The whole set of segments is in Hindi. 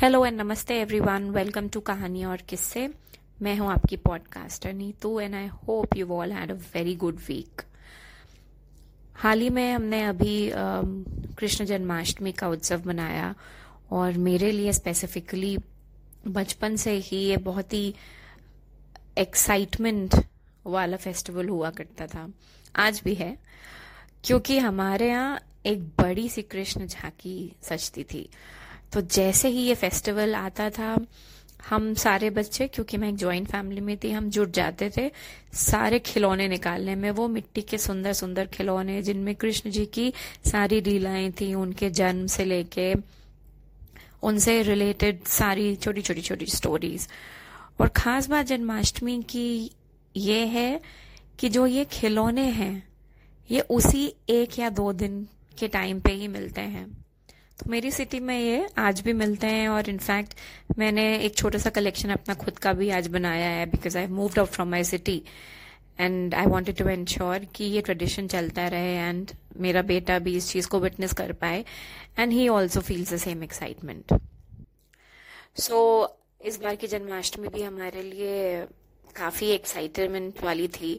हेलो एंड नमस्ते एवरीवन वेलकम टू कहानी और किस्से मैं हूँ आपकी podcaster Neetu and I hope you all had a very good week हाल ही में हमने अभी कृष्ण जन्माष्टमी का उत्सव मनाया और मेरे लिए स्पेसिफिकली बचपन से ही ये बहुत ही एक्साइटमेंट वाला फेस्टिवल हुआ करता था। आज भी है, क्योंकि हमारे यहाँ एक बड़ी सी कृष्ण झांकी सजती थी। तो जैसे ही ये फेस्टिवल आता था, हम सारे बच्चे, क्योंकि मैं एक ज्वाइंट फैमिली में थी, हम जुट जाते थे, सारे खिलौने निकालने में, वो मिट्टी के सुंदर सुंदर खिलौने, जिनमें कृष्ण जी की सारी लीलाएँ थी, उनके जन्म से लेके, उनसे रिलेटेड सारी छोटी छोटी छोटी स्टोरीज और खास बात जन्माष्टमी की ये है कि जो ये खिलौने हैं, ये उसी एक या दो दिन के टाइम पे ही मिलते हैं। तो मेरी सिटी में ये आज भी मिलते हैं और इनफैक्ट मैंने एक छोटा सा कलेक्शन अपना खुद का भी आज बनाया है because I moved out from my city and I wanted to ensure कि ये ट्रेडिशन चलता रहे एंड मेरा बेटा भी इस चीज़ को विटनेस कर पाए and he also feels the same excitement so इस बार की जन्माष्टमी भी हमारे लिए काफ़ी एक्साइटमेंट वाली थी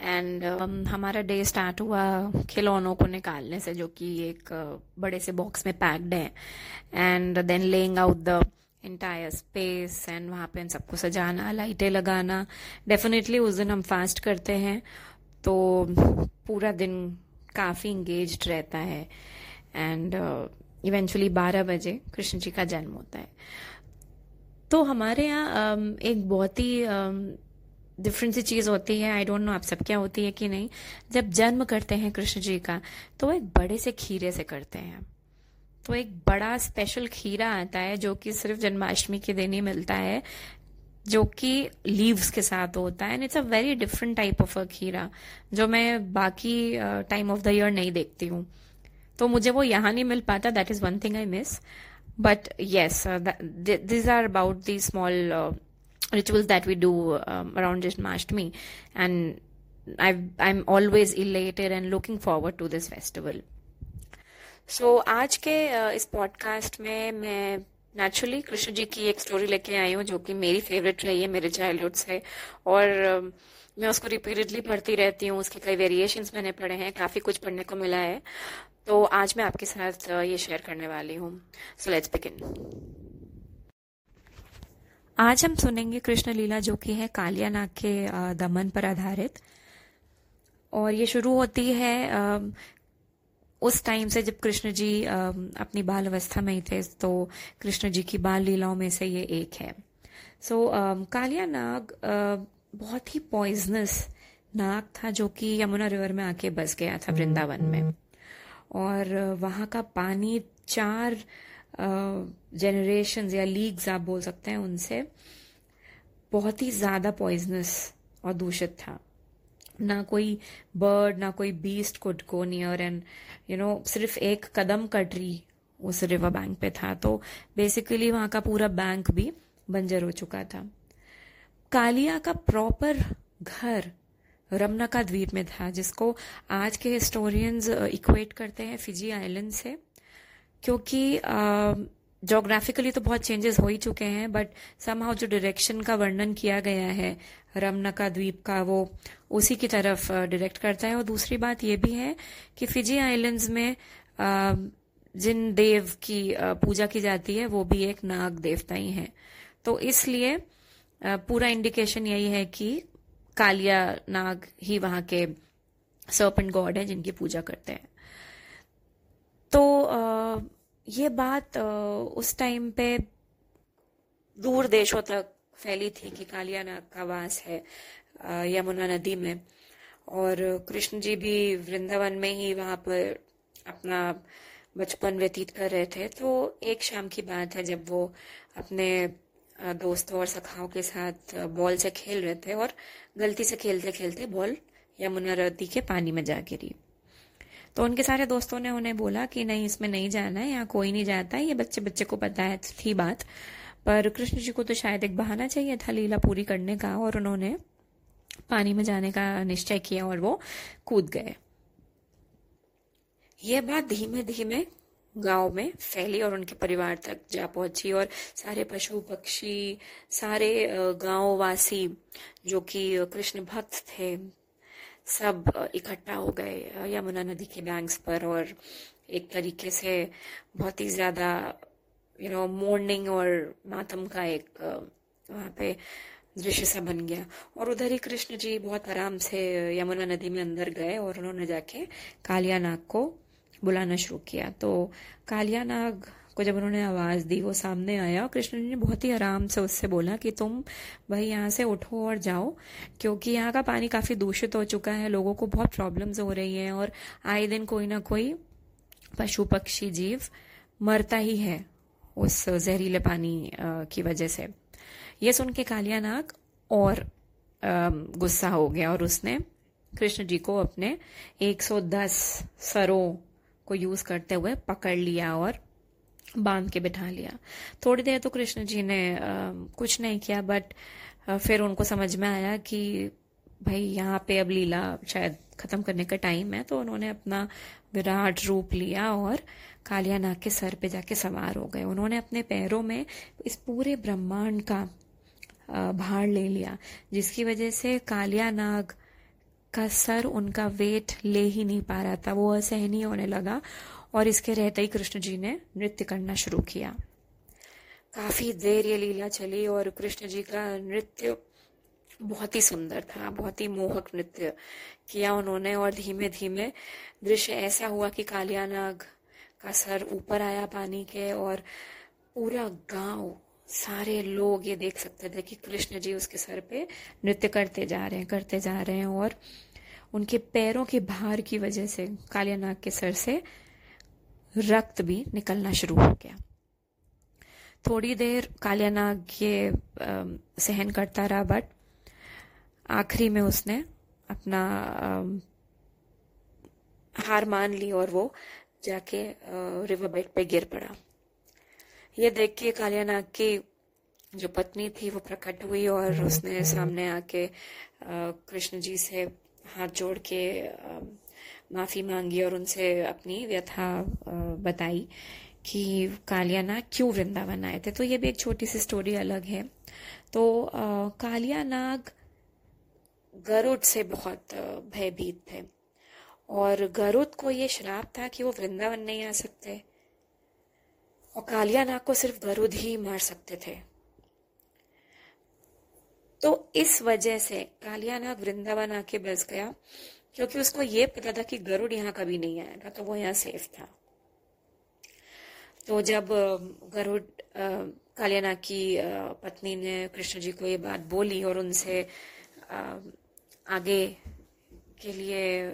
एंड um, हमारा डे स्टार्ट हुआ खिलौनों को निकालने से जो कि एक uh, बड़े से बॉक्स में पैक्ड है। And then laying out the entire space and वहाँ पे इन सबको सजाना लाइटें लगाना। डेफिनेटली उस दिन हम फास्ट करते हैं तो पूरा दिन काफ़ी इंगेज रहता है। एंड इवेंचुअली बारह बजे कृष्ण जी का जन्म होता है। तो हमारे यहाँ um, एक बहुत ही um, डिफरेंट सी चीज़ होती है आई डोंट नो आप सब क्या होती है कि नहीं। जब जन्म करते हैं कृष्ण जी का तो वो एक बड़े से खीरे से करते हैं। तो एक बड़ा स्पेशल खीरा आता है जो कि सिर्फ़ जन्माष्टमी के दिन ही मिलता है, जो कि लीव्स के साथ होता है। And it's a very different type of a खीरा, जो मैं बाकी टाइम ऑफ़ द ईयर नहीं देखती हूँ। तो मुझे वो यहाँ नहीं मिल पाता that is one thing I miss but yes these are about the small rituals that we do um, around Janmashtami, and i I'm always elated and looking forward to this festival. So so, आज के uh, इस पॉडकास्ट में मैं नेचुरली कृष्ण जी की एक स्टोरी लेके आई हूँ जो कि मेरी फेवरेट रही है मेरे चाइल्डहुड से। और uh, मैं उसको रिपीटेडली पढ़ती रहती हूँ उसके कई वेरिएशन मैंने पढ़े हैं काफ़ी कुछ पढ़ने को मिला है। तो आज मैं आपके साथ uh, ये शेयर करने वाली हूँ। सो लेट्स बिगिन आज हम सुनेंगे कृष्ण लीला जो कि है कालिया नाग के दमन पर आधारित। और ये शुरू होती है उस टाइम से जब कृष्ण जी अपनी बाल अवस्था में ही थे तो कृष्ण जी की बाल लीलाओं में से ये एक है। सो so, कालिया नाग बहुत ही पॉइजनस नाग था जो कि यमुना रिवर में आके बस गया था वृंदावन में। और वहाँ का पानी चार जनरेशन या लीग्स आप बोल सकते हैं उनसे, बहुत ही ज़्यादा पॉइजनस और दूषित था। ना कोई बर्ड ना कोई beast could go near and you know सिर्फ़ एक कदम का ट्री उस रिवर बैंक पे था। तो बेसिकली वहाँ का पूरा बैंक भी बंजर हो चुका था। कालिया का प्रॉपर घर रमनका द्वीप में था, जिसको आज के हिस्टोरियंस इक्वेट करते हैं फिजी आइलैंड से। क्योंकि जोग्राफिकली तो बहुत चेंजेस हो ही चुके हैं बट समहाउ जो डायरेक्शन का वर्णन किया गया है रमनका द्वीप का, वो उसी की तरफ़ डायरेक्ट करता है। और दूसरी बात ये भी है कि फिजी आइलैंड्स में जिन देव की पूजा की जाती है, वो भी एक नाग देवता ही है। तो इसलिए पूरा इंडिकेशन यही है कि कालिया नाग ही वहाँ के सर्पेंट गॉड है जिनकी पूजा करते हैं। तो ये बात उस टाइम पे दूर देशों तक फैली थी कि कालिया नाग का वास है यमुना नदी में। और कृष्ण जी भी वृंदावन में ही वहाँ पर अपना बचपन व्यतीत कर रहे थे। तो एक शाम की बात है जब वो अपने दोस्तों और सखाओं के साथ बॉल से खेल रहे थे और गलती से खेलते खेलते बॉल यमुना नदी के पानी में जा गिरी। तो उनके सारे दोस्तों ने उन्हें बोला कि नहीं, इसमें नहीं जाना है, यहाँ कोई नहीं जाता है, ये बच्चे बच्चे को पता है, थी बात। पर कृष्ण जी को तो शायद एक बहाना चाहिए था लीला पूरी करने का और उन्होंने पानी में जाने का निश्चय किया और वो कूद गए। ये बात धीमे धीमे गाँव में फैली और उनके परिवार तक जा पहुँची और सारे पशु, पक्षी, सारे गाँव वासी जो कि कृष्ण भक्त थे सब इकट्ठा हो गए यमुना नदी के बैंक्स पर और एक तरीके से बहुत ही ज़्यादा यू नो मॉर्निंग और मातम का एक वहाँ पे दृश्य सा बन गया। और उधर ही कृष्ण जी बहुत आराम से यमुना नदी में अंदर गए और उन्होंने जाके कालिया नाग को बुलाना शुरू किया। तो कालिया नाग को जब उन्होंने आवाज़ दी, वो सामने आया और कृष्ण जी ने बहुत ही आराम से उससे बोला कि तुम भाई यहाँ से उठो और जाओ, क्योंकि यहाँ का पानी काफ़ी दूषित हो चुका है, लोगों को बहुत प्रॉब्लम्स हो रही हैं और आए दिन कोई ना कोई पशु पक्षी जीव मरता ही है उस जहरीले पानी की वजह से। ये सुन के कालिया नाग और गुस्सा हो गया और उसने कृष्ण जी को अपने 110 सरों को यूज़ करते हुए पकड़ लिया और बाँध के बिठा लिया। थोड़ी देर तो कृष्ण जी ने आ, कुछ नहीं किया बट फिर उनको समझ में आया कि भाई यहाँ पे अब लीला शायद खत्म करने का टाइम है तो उन्होंने अपना विराट रूप लिया और कालिया नाग के सर पे जाके सवार हो गए। उन्होंने अपने पैरों में इस पूरे ब्रह्मांड का भार ले लिया जिसकी वजह से कालिया नाग का सर उनका वेट ले ही नहीं पा रहा था। वो असहनीय होने लगा और इसके रहते ही कृष्ण जी ने नृत्य करना शुरू किया। काफ़ी देर ये लीला चली और कृष्ण जी का नृत्य बहुत ही सुंदर था, बहुत ही मोहक नृत्य किया उन्होंने और धीमे धीमे दृश्य ऐसा हुआ कि कालियानाग का सर ऊपर आया पानी के और पूरा गाँव, सारे लोग ये देख सकते थे कि कृष्ण जी उसके सर पे नृत्य करते जा रहे हैं, करते जा रहे हैं और उनके पैरों के भार की वजह से कालियानाग के सर से रक्त भी निकलना शुरू हो गया। थोड़ी देर कालियानाग ये आ, सहन करता रहा बट आखिरी में उसने अपना आ, हार मान ली और वो जाके रिवर बेड पे गिर पड़ा। ये देख के कालिया नाग की जो पत्नी थी वो प्रकट हुई और उसने सामने आके कृष्ण जी से हाथ जोड़ के माफ़ी मांगी और उनसे अपनी व्यथा बताई कि कालिया नाग क्यों वृंदावन आए थे? तो ये भी एक छोटी सी स्टोरी अलग है। तो कालिया नाग गरुड़ से बहुत भयभीत थे। और गरुड़ को ये श्राप था कि वो वृंदावन नहीं आ सकते। और कालिया नाग को सिर्फ़ गरुड़ ही मार सकते थे। तो इस वजह से कालिया नाग वृंदावन आके बस गया। क्योंकि उसको ये पता था कि गरुड़ यहाँ कभी नहीं आएगा तो वो यहाँ सेफ़ था। तो जब गरुड़ कालियानाग की पत्नी ने कृष्ण जी को ये बात बोली और उनसे आगे के लिए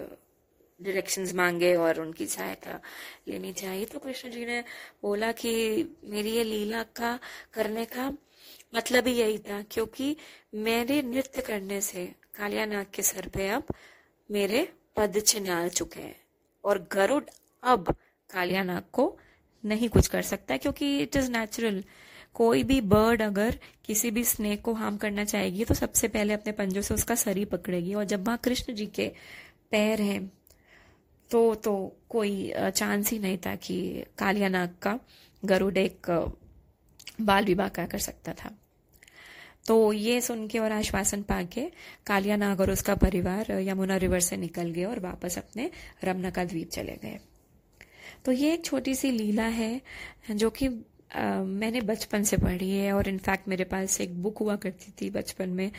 डायरेक्शंस मांगे और उनकी सहायता लेनी चाहिए तो कृष्ण जी ने बोला कि मेरी ये लीला का करने का मतलब ही यही था, क्योंकि मेरे नृत्य करने से कालिया नाग के सर पे अब मेरे पद चिन्ह आ चुके हैं। और गरुड़ अब कालिया नाग को नहीं कुछ कर सकता, क्योंकि इट इज़ नेचुरल कोई भी बर्ड अगर किसी भी स्नेक को हार्म करना चाहेगी तो सबसे पहले अपने पंजों से उसका सर पकड़ेगी। और जब वहाँ कृष्ण जी के पैर हैं तो तो कोई चांस ही नहीं था कि कालिया नाग का गरुड़ एक बाल विवाह कर सकता था। तो ये सुन के और आश्वासन पाके कालिया नाग और उसका परिवार यमुना रिवर से निकल गए और वापस अपने रमनका द्वीप चले गए। तो ये एक छोटी सी लीला है, जो कि मैंने बचपन से पढ़ी है और इनफैक्ट मेरे पास एक बुक हुआ करती थी बचपन में,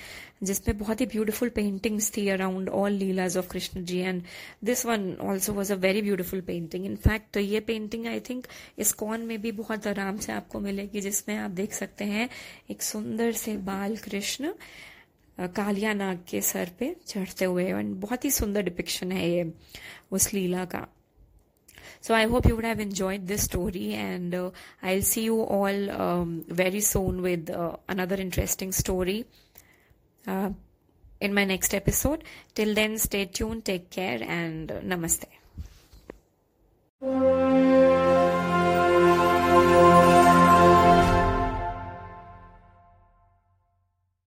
जिसमें बहुत ही ब्यूटीफुल पेंटिंग्स थी around all leelas of Krishna ji and this one also was a very beautiful painting in fact तो ये पेंटिंग आई थिंक इस कॉन में भी बहुत आराम से आपको मिलेगी, जिसमें आप देख सकते हैं एक सुंदर से बाल कृष्ण कालिया नाग के सर पे चढ़ते हुए एंड बहुत ही सुंदर डिपिक्शन है ये उस लीला का। So I hope you would have enjoyed this story and uh, I'll see you all um, very soon with uh, another interesting story uh, in my next episode. Till then, stay tuned, take care and namaste.